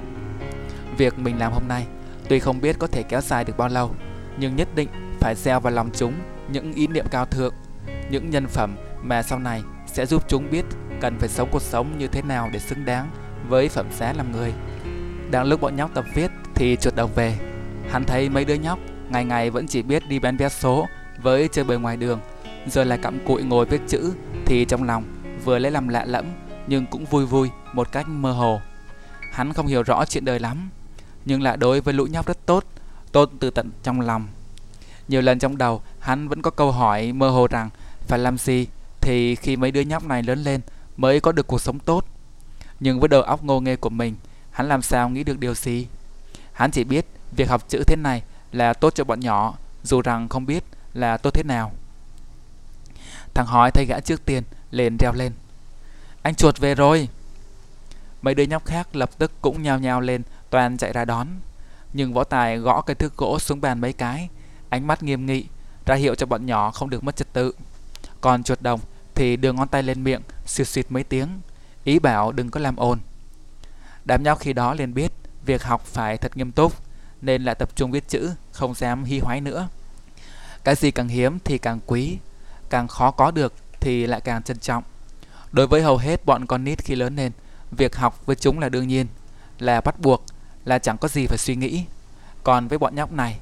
Việc mình làm hôm nay tuy không biết có thể kéo dài được bao lâu nhưng nhất định phải gieo vào lòng chúng những ý niệm cao thượng những nhân phẩm mà sau này sẽ giúp chúng biết cần phải sống cuộc sống như thế nào để xứng đáng với phẩm giá làm người. Đang lúc bọn nhóc tập viết thì chuột đồng về. Hắn thấy mấy đứa nhóc ngày ngày vẫn chỉ biết đi bán vé số với chơi bời ngoài đường, rồi lại cặm cụi ngồi viết chữ thì trong lòng vừa lấy làm lạ lẫm nhưng cũng vui vui một cách mơ hồ. Hắn không hiểu rõ chuyện đời lắm, nhưng lại đối với lũ nhóc rất tốt, tốt từ tận trong lòng. Nhiều lần trong đầu, hắn vẫn có câu hỏi mơ hồ rằng phải làm gì thì khi mấy đứa nhóc này lớn lên mới có được cuộc sống tốt. Nhưng với đầu óc ngô nghê của mình, hắn làm sao nghĩ được điều gì? Hắn chỉ biết việc học chữ thế này là tốt cho bọn nhỏ, dù rằng không biết là tốt thế nào. Thằng hói thấy gã trước tiên, liền reo lên. Anh chuột về rồi. Mấy đứa nhóc khác lập tức cũng nhao nhao lên, toàn chạy ra đón. Nhưng võ tài gõ cái thước gỗ xuống bàn mấy cái, ánh mắt nghiêm nghị, ra hiệu cho bọn nhỏ không được mất trật tự. Còn chuột đồng thì đưa ngón tay lên miệng, xịt xịt mấy tiếng, ý bảo đừng có làm ồn. Đám nhóc khi đó liền biết việc học phải thật nghiêm túc, nên lại tập trung viết chữ, không dám hy hoái nữa. Cái gì càng hiếm thì càng quý, càng khó có được thì lại càng trân trọng. Đối với hầu hết bọn con nít khi lớn lên, việc học với chúng là đương nhiên, là bắt buộc, là chẳng có gì phải suy nghĩ. Còn với bọn nhóc này,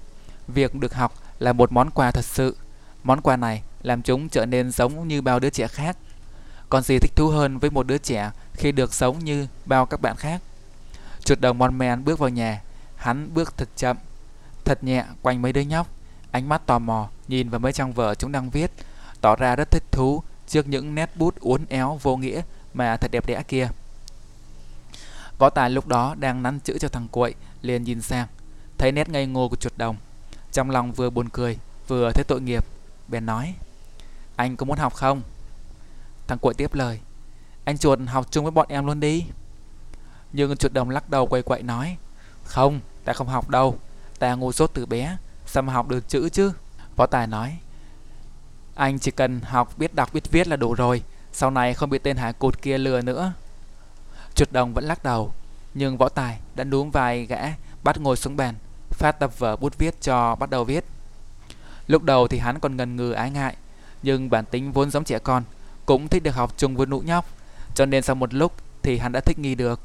việc được học là một món quà thật sự. Món quà này làm chúng trở nên giống như bao đứa trẻ khác. Còn gì thích thú hơn với một đứa trẻ khi được sống như bao các bạn khác. Chuột đồng mon men bước vào nhà, hắn bước thật chậm, thật nhẹ quanh mấy đứa nhóc, ánh mắt tò mò nhìn vào mấy trang vở chúng đang viết, tỏ ra rất thích thú trước những nét bút uốn éo vô nghĩa mà thật đẹp đẽ kia. Võ Tài lúc đó đang nắn chữ cho thằng cuội, liền nhìn sang, thấy nét ngây ngô của chuột đồng, trong lòng vừa buồn cười, vừa thấy tội nghiệp, bèn nói: anh có muốn học không? Thằng cuội tiếp lời. Anh chuột học chung với bọn em luôn đi. Nhưng chuột đồng lắc đầu quay quậy nói Không, ta không học đâu. Ta ngu dốt từ bé Sao mà học được chữ chứ? Võ Tài nói Anh chỉ cần học biết đọc biết viết là đủ rồi. Sau này không bị tên hải cụt kia lừa nữa. Chuột đồng vẫn lắc đầu Nhưng võ tài đã núm vài gã Bắt ngồi xuống bàn Phát tập vở bút viết cho bắt đầu viết. Lúc đầu thì hắn còn ngần ngừ ái ngại nhưng bản tính vốn giống trẻ con, cũng thích được học chung với nụ nhóc, cho nên sau một lúc thì hắn đã thích nghi được.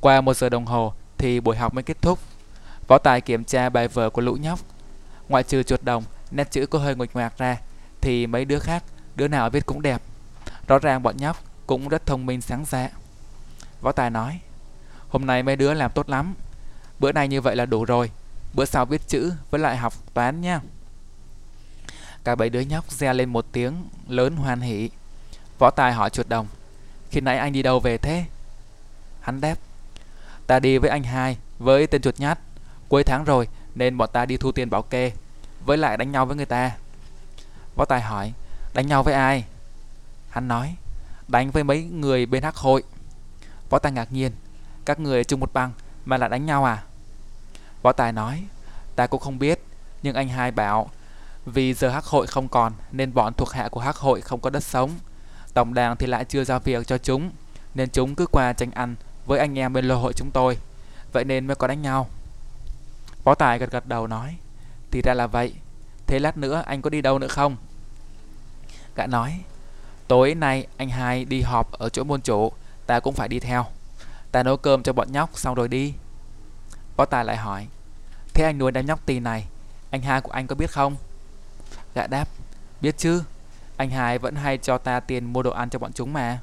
Qua một giờ đồng hồ thì buổi học mới kết thúc. Võ Tài kiểm tra bài vở của lũ nhóc. Ngoại trừ chuột đồng, nét chữ có hơi nguệch ngoạc ra, thì mấy đứa khác, đứa nào viết cũng đẹp. Rõ ràng bọn nhóc cũng rất thông minh sáng dạ. Võ Tài nói, hôm nay mấy đứa làm tốt lắm. Bữa nay như vậy là đủ rồi. Bữa sau viết chữ với lại học toán nha. Cả bảy đứa nhóc re lên một tiếng lớn hoan hỉ. Võ Tài hỏi chuột đồng, khi nãy anh đi đâu về thế? Hắn đáp, ta đi với anh hai, với tên chuột nhát. Cuối tháng rồi nên bọn ta đi thu tiền bảo kê, với lại đánh nhau với người ta. Võ Tài hỏi, đánh nhau với ai? Hắn nói, đánh với mấy người bên hắc hội. Võ Tài ngạc nhiên, các người chung một băng mà lại đánh nhau à? Võ Tài nói, ta cũng không biết, nhưng anh hai bảo vì giờ hắc hội không còn nên bọn thuộc hạ của hắc hội không có đất sống. Tổng đàn thì lại chưa giao việc cho chúng, nên chúng cứ qua tranh ăn với anh em bên lô hội chúng tôi. Vậy nên mới có đánh nhau. Võ Tài gật gật đầu nói, thì ra là vậy. Thế lát nữa anh có đi đâu nữa không? Gã nói, tối nay anh hai đi họp ở chỗ môn chủ, ta cũng phải đi theo. Ta nấu cơm cho bọn nhóc xong rồi đi. Võ Tài lại hỏi, thế anh nuôi đám nhóc tì này, anh hai của anh có biết không? Gã đáp, biết chứ, anh hai vẫn hay cho ta tiền mua đồ ăn cho bọn chúng mà.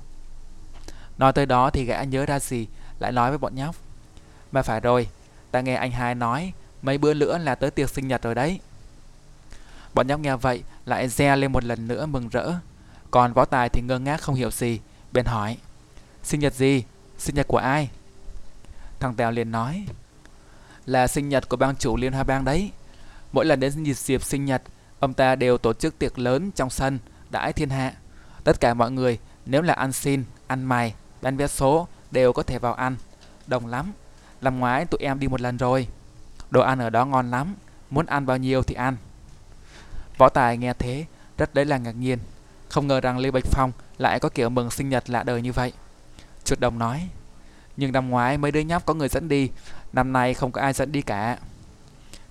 Nói tới đó thì gã nhớ ra gì, lại nói với bọn nhóc. Mà phải rồi, ta nghe anh hai nói, mấy bữa nữa là tới tiệc sinh nhật rồi đấy. Bọn nhóc nghe vậy, lại re lên một lần nữa mừng rỡ. Còn võ tài thì ngơ ngác không hiểu gì, bèn hỏi. Sinh nhật gì? Sinh nhật của ai? Thằng Tèo liền nói. Là sinh nhật của bang chủ Liên Hoa Bang đấy. Mỗi lần đến dịp dịp sinh nhật, ông ta đều tổ chức tiệc lớn trong sân, đãi thiên hạ. Tất cả mọi người, nếu là ăn xin, ăn mày, bán vé số, đều có thể vào ăn. Đồng lắm. Năm ngoái tụi em đi một lần rồi. Đồ ăn ở đó ngon lắm, muốn ăn bao nhiêu thì ăn. Võ Tài nghe thế, rất đấy là ngạc nhiên. Không ngờ rằng Lê Bạch Phong lại có kiểu mừng sinh nhật lạ đời như vậy. Chuột đồng nói, nhưng năm ngoái mấy đứa nhóc có người dẫn đi, năm nay không có ai dẫn đi cả.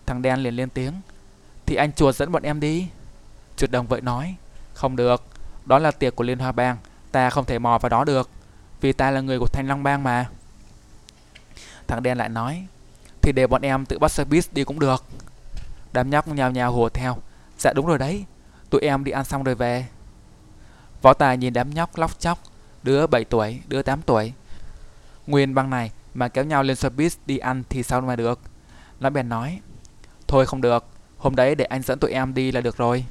Thằng đen liền lên tiếng, thì anh chuột dẫn bọn em đi. Chuột đồng vậy nói, không được, đó là tiệc của Liên Hoa Bang, ta không thể mò vào đó được, vì ta là người của Thanh Long Bang mà. Thằng đen lại nói, thì để bọn em tự bắt xe buýt đi cũng được. Đám nhóc nhào nhào hùa theo, dạ đúng rồi đấy, tụi em đi ăn xong rồi về. Võ Tài nhìn đám nhóc lóc chóc, đứa 7 tuổi, đứa 8 tuổi. Nguyên băng này mà kéo nhau lên xe buýt đi ăn thì sao mà được. Nó bèn nói, thôi không được, hôm đấy để anh dẫn tụi em đi là được rồi.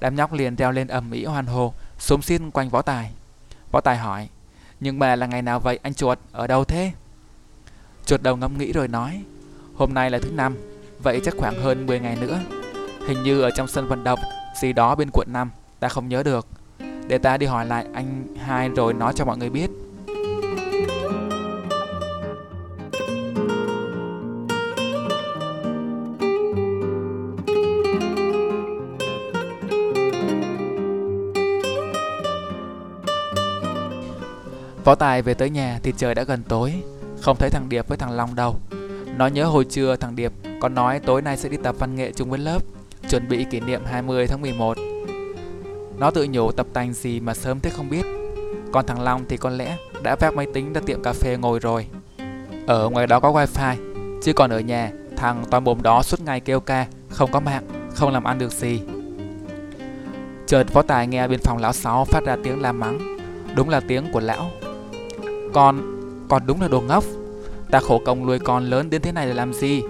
Đám nhóc liền treo lên ầm ĩ hoan hô, xúm xin quanh Võ Tài. Võ Tài hỏi, nhưng mà là ngày nào vậy anh chuột, ở đâu thế? Chuột đầu ngẫm nghĩ rồi nói, hôm nay là thứ năm, vậy chắc khoảng hơn 10 ngày nữa. Hình như ở trong sân vận động, gì đó bên quận 5, ta không nhớ được. Để ta đi hỏi lại anh hai rồi nói cho mọi người biết. Võ Tài về tới nhà thì trời đã gần tối, không thấy thằng Điệp với thằng Long đâu. Nó nhớ hồi trưa thằng Điệp còn nói tối nay sẽ đi tập văn nghệ chung với lớp, chuẩn bị kỷ niệm 20 tháng 11. Nó tự nhủ tập tành gì mà sớm thế không biết. Còn thằng Long thì có lẽ đã vác máy tính ra tiệm cà phê ngồi rồi. Ở ngoài đó có wifi, chứ còn ở nhà thằng toàn bồm đó suốt ngày kêu ca, không có mạng, không làm ăn được gì. Chợt Võ tài nghe bên phòng lão sáu phát ra tiếng la mắng. Đúng là tiếng của lão. Con, con đúng là đồ ngốc. Ta khổ công nuôi con lớn đến thế này để làm gì?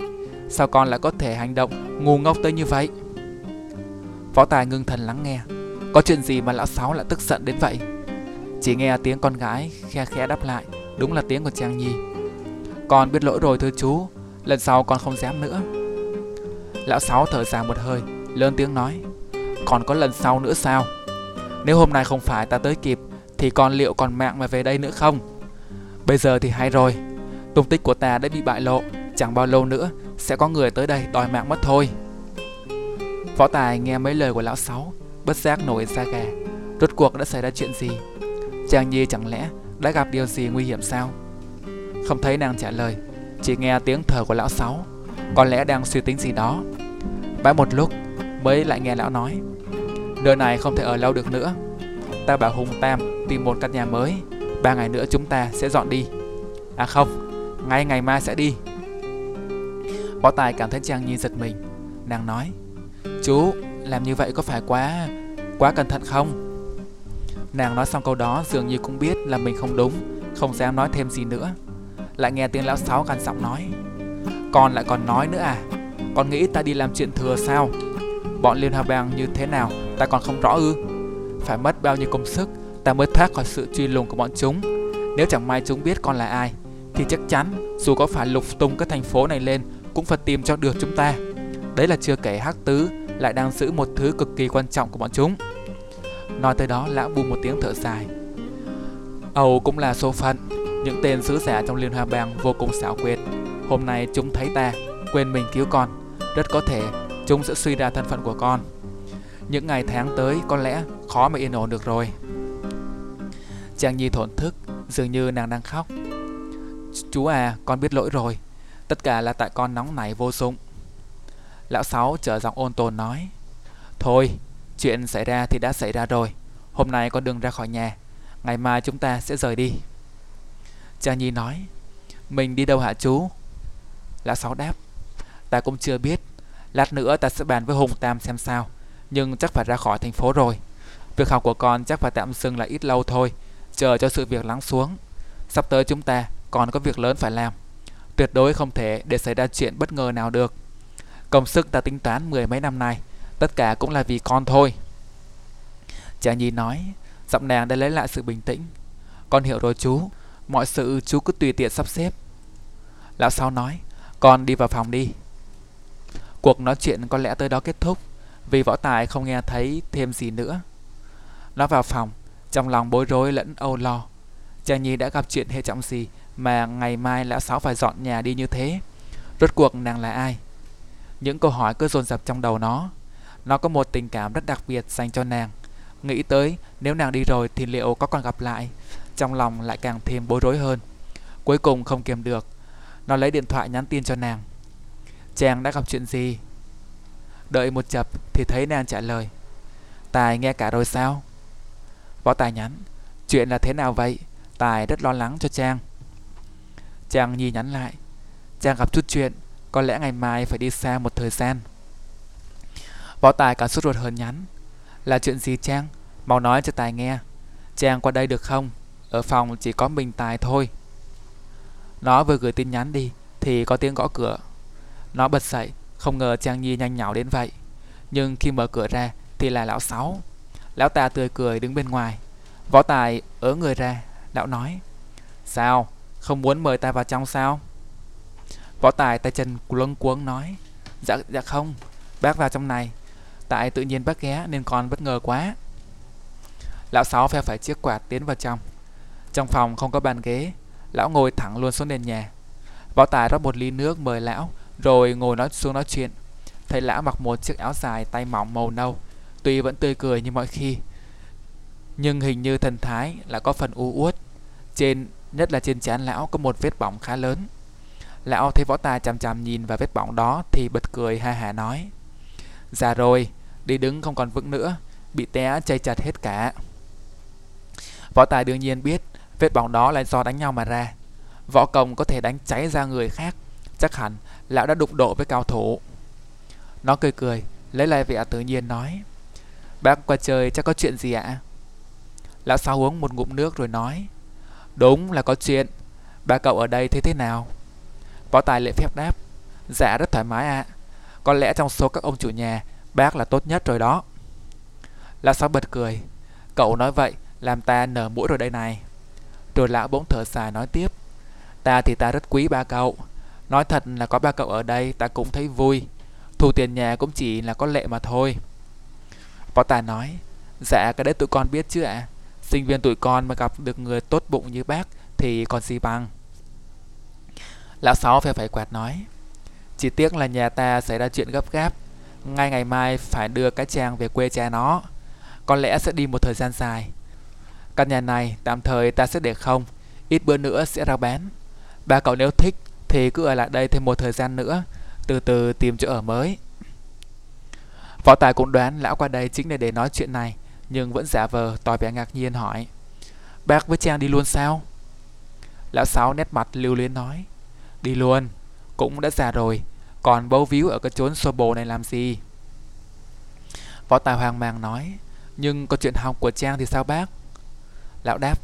Sao con lại có thể hành động ngu ngốc tới như vậy? Phó tài ngưng thần lắng nghe. Có chuyện gì mà lão sáu lại tức giận đến vậy? Chỉ nghe tiếng con gái khe khẽ đáp lại, đúng là tiếng của Trang Nhi. Con biết lỗi rồi thưa chú, lần sau con không dám nữa. Lão sáu thở dài một hơi, lớn tiếng nói, còn có lần sau nữa sao? Nếu hôm nay không phải ta tới kịp, thì con liệu còn mạng mà về đây nữa không? Bây giờ thì hay rồi, tung tích của ta đã bị bại lộ, chẳng bao lâu nữa sẽ có người tới đây đòi mạng mất thôi. Võ Tài nghe mấy lời của lão sáu, bất giác nổi da gà. Rốt cuộc đã xảy ra chuyện gì? chàng Nhi chẳng lẽ đã gặp điều gì nguy hiểm sao? Không thấy nàng trả lời, chỉ nghe tiếng thở của lão sáu, có lẽ đang suy tính gì đó. Bãi một lúc mới lại nghe lão nói, nơi này không thể ở lâu được nữa. Ta bảo Hùng Tam tìm một căn nhà mới, ba ngày nữa chúng ta sẽ dọn đi. À không, ngay ngày mai sẽ đi. Võ Tài cảm thấy Trang Nhi giật mình, nàng nói, chú làm như vậy có phải quá quá cẩn thận không? Nàng nói xong câu đó dường như cũng biết là mình không đúng, không dám nói thêm gì nữa. Lại nghe tiếng lão sáu gằn giọng nói, con lại còn nói nữa à? Con nghĩ ta đi làm chuyện thừa sao? Bọn Liên Hoa Bang như thế nào ta còn không rõ ư Phải mất bao nhiêu công sức ta mới thoát khỏi sự truy lùng của bọn chúng. Nếu chẳng may chúng biết con là ai, Thì chắc chắn dù có phải lục tung cái thành phố này lên, Cũng phải tìm cho được chúng ta. Đấy là chưa kể Hắc Tứ lại đang giữ một thứ cực kỳ quan trọng của bọn chúng. Nói tới đó, lão buông một tiếng thở dài. Âu cũng là số phận, Những tên sứ giả trong Liên Hoa Bang vô cùng xảo quyệt. Hôm nay chúng thấy ta, Quên mình cứu con, Rất có thể chúng sẽ suy ra thân phận của con. Những ngày tháng tới, có lẽ khó mà yên ổn được rồi. Trang Nhi thổn thức, Dường như nàng đang khóc. Chú à con biết lỗi rồi. Tất cả là tại con nóng nảy vô dụng. Lão Sáu trở giọng ôn tồn nói, Thôi, Chuyện xảy ra thì đã xảy ra rồi. Hôm nay con đừng ra khỏi nhà. Ngày mai chúng ta sẽ rời đi. Trang Nhi nói, Mình đi đâu hả chú? Lão Sáu đáp, Ta cũng chưa biết. Lát nữa ta sẽ bàn với Hùng Tam xem sao. Nhưng chắc phải ra khỏi thành phố rồi. Việc học của con chắc phải tạm dừng là ít lâu thôi. Chờ cho sự việc lắng xuống. Sắp tới chúng ta còn có việc lớn phải làm. Tuyệt đối không thể để xảy ra chuyện bất ngờ nào được. Công sức ta tính toán mười mấy năm nay, Tất cả cũng là vì con thôi. Cha Nhi nói, Giọng nàng đã lấy lại sự bình tĩnh. Con hiểu rồi chú, Mọi sự chú cứ tùy tiện sắp xếp. Lão Sáu nói, Con đi vào phòng đi. Cuộc nói chuyện có lẽ tới đó kết thúc, Vì võ tài không nghe thấy thêm gì nữa. Nó vào phòng trong lòng bối rối lẫn âu lo Cha Nhi đã gặp chuyện hệ trọng gì Mà ngày mai lão Sáu phải dọn nhà đi như thế. Rốt cuộc nàng là ai? Những câu hỏi cứ dồn dập trong đầu nó. Nó có một tình cảm rất đặc biệt dành cho nàng. Nghĩ tới nếu nàng đi rồi thì liệu có còn gặp lại? Trong lòng lại càng thêm bối rối hơn. Cuối cùng không kiềm được, Nó lấy điện thoại nhắn tin cho nàng. Chàng đã gặp chuyện gì? Đợi một chập thì thấy nàng trả lời. Tài nghe cả rồi sao? Võ Tài nhắn, Chuyện là thế nào vậy? Tài rất lo lắng cho Trang. Trang Nhi nhắn lại, Trang gặp chút chuyện, Có lẽ ngày mai phải đi xa một thời gian. Võ Tài cả sốt ruột hơn nhắn, Là chuyện gì Trang? Mau nói cho Tài nghe. Trang qua đây được không? Ở phòng chỉ có mình Tài thôi. Nó vừa gửi tin nhắn đi, Thì có tiếng gõ cửa. Nó bật dậy, Không ngờ Trang Nhi nhanh nhảu đến vậy. Nhưng khi mở cửa ra, Thì là lão Sáu. Lão ta tươi cười đứng bên ngoài. Võ Tài ớ người ra Lão nói, Sao? Không muốn mời ta vào trong sao? Võ Tài tay chân luống cuống nói Dạ dạ không, Bác vào trong này. Tại tự nhiên bác ghé nên con bất ngờ quá. Lão Sáu phe phải chiếc quạt tiến vào trong. Trong phòng không có bàn ghế, Lão ngồi thẳng luôn xuống nền nhà. Võ Tài rót một ly nước mời lão, Rồi ngồi nói xuống nói chuyện. Thấy lão mặc một chiếc áo dài tay mỏng màu nâu Tuy vẫn tươi cười như mọi khi, Nhưng hình như thần thái là có phần u uất. Trên, Nhất là trên trán lão có một vết bỏng khá lớn. Lão thấy võ tài chằm chằm nhìn vào vết bỏng đó Thì bật cười ha hà nói, Già rồi, Đi đứng không còn vững nữa, Bị té chay chặt hết cả. Võ tài đương nhiên biết Vết bỏng đó là do đánh nhau mà ra. Võ công có thể đánh cháy ra người khác, Chắc hẳn lão đã đụng độ với cao thủ. Nó cười cười, Lấy lại vẻ tự nhiên nói Bác qua chơi chắc có chuyện gì ạ? Lão sao uống một ngụm nước rồi nói. Đúng là có chuyện. Ba cậu ở đây thấy thế nào? Võ Tài lễ phép đáp. Dạ rất thoải mái ạ. À. Có lẽ trong số các ông chủ nhà, Bác là tốt nhất rồi đó. Lão Sáu bật cười. Cậu nói vậy, làm ta nở mũi rồi đây này. Rồi lão bỗng thở dài nói tiếp. Ta thì ta rất quý ba cậu. Nói thật là có ba cậu ở đây ta cũng thấy vui. Thu tiền nhà cũng chỉ là có lệ mà thôi. Võ Tài nói Dạ cái đấy tụi con biết chứ ạ. À? Sinh viên tụi con mà gặp được người tốt bụng như bác Thì còn gì bằng. Lão Sáu phải phải quạt nói, Chỉ tiếc là nhà ta xảy ra chuyện gấp gáp. Ngay ngày mai phải đưa cái trang về quê cha nó. Có lẽ sẽ đi một thời gian dài. Căn nhà này tạm thời ta sẽ để không, Ít bữa nữa sẽ ra bán. Ba cậu nếu thích thì cứ ở lại đây thêm một thời gian nữa, Từ từ tìm chỗ ở mới. Võ Tài cũng đoán lão qua đây chính là để nói chuyện này nhưng vẫn giả vờ tỏ vẻ ngạc nhiên hỏi Bác với Trang đi luôn sao? Lão Sáu nét mặt lưu luyến nói Đi luôn, cũng đã già rồi Còn bấu víu ở cái chốn xô bồ này làm gì? Võ Tài hoang mang nói Nhưng có chuyện học của Trang thì sao bác? Lão đáp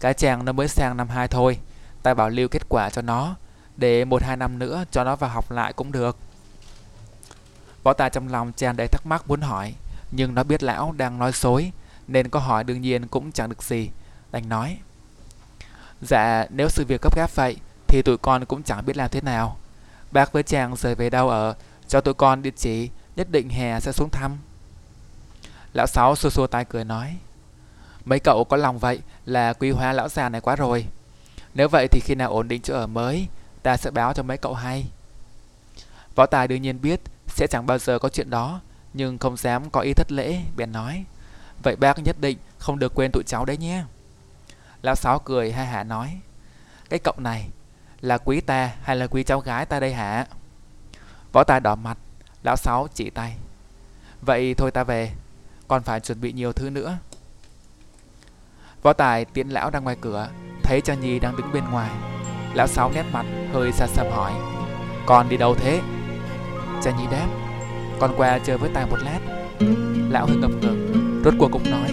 Cái Trang nó mới sang năm 2 thôi Ta bảo lưu kết quả cho nó Để một hai năm nữa cho nó vào học lại cũng được Võ Tài trong lòng tràn đầy thắc mắc muốn hỏi, nhưng nó biết lão đang nói dối, nên có hỏi đương nhiên cũng chẳng được gì, đành nói. Dạ, nếu sự việc gấp gáp vậy, thì tụi con cũng chẳng biết làm thế nào. Bác với chàng rời về đâu ở, cho tụi con địa chỉ, nhất định hè sẽ xuống thăm. Lão Sáu xua xua tay cười nói, mấy cậu có lòng vậy là quý hóa lão già này quá rồi. Nếu vậy thì khi nào ổn định chỗ ở mới, ta sẽ báo cho mấy cậu hay. Võ Tài đương nhiên biết sẽ chẳng bao giờ có chuyện đó, nhưng không dám có ý thất lễ, bèn nói. Vậy bác nhất định không được quên tụi cháu đấy nhé. Lão Sáu cười ha hả nói. Cái cậu này là quý ta hay là quý cháu gái ta đây hả? Võ Tài đỏ mặt, lão Sáu chỉ tay. Vậy thôi ta về, còn phải chuẩn bị nhiều thứ nữa. Võ Tài tiễn lão ra ngoài cửa, thấy cha Nhi đang đứng bên ngoài. Lão Sáu nét mặt hơi xa xăm hỏi, con đi đâu thế? Cha Nhi đáp, con qua chơi với Tài một lát. Lão hơi ngập ngừng, rốt cuộc cũng nói,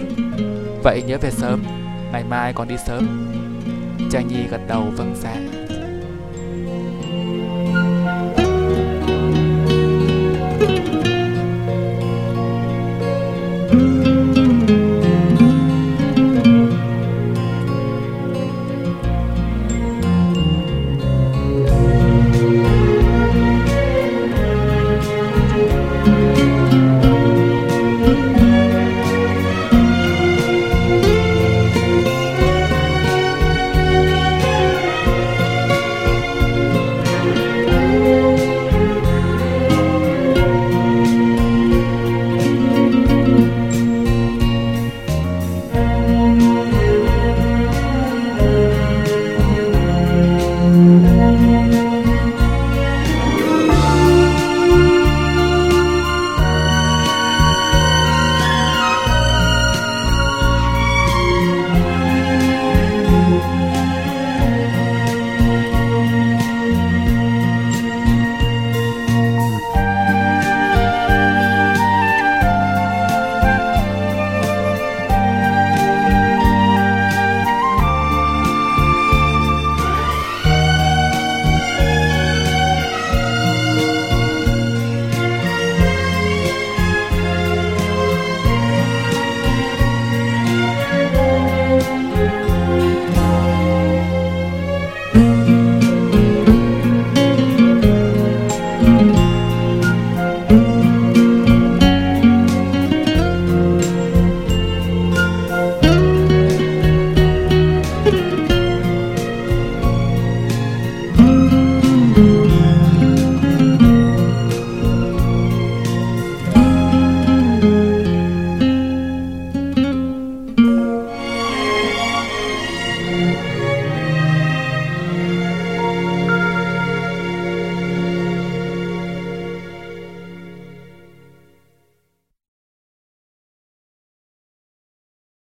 vậy nhớ về sớm, ngày mai còn đi sớm. Cha Nhi gật đầu vâng dạ.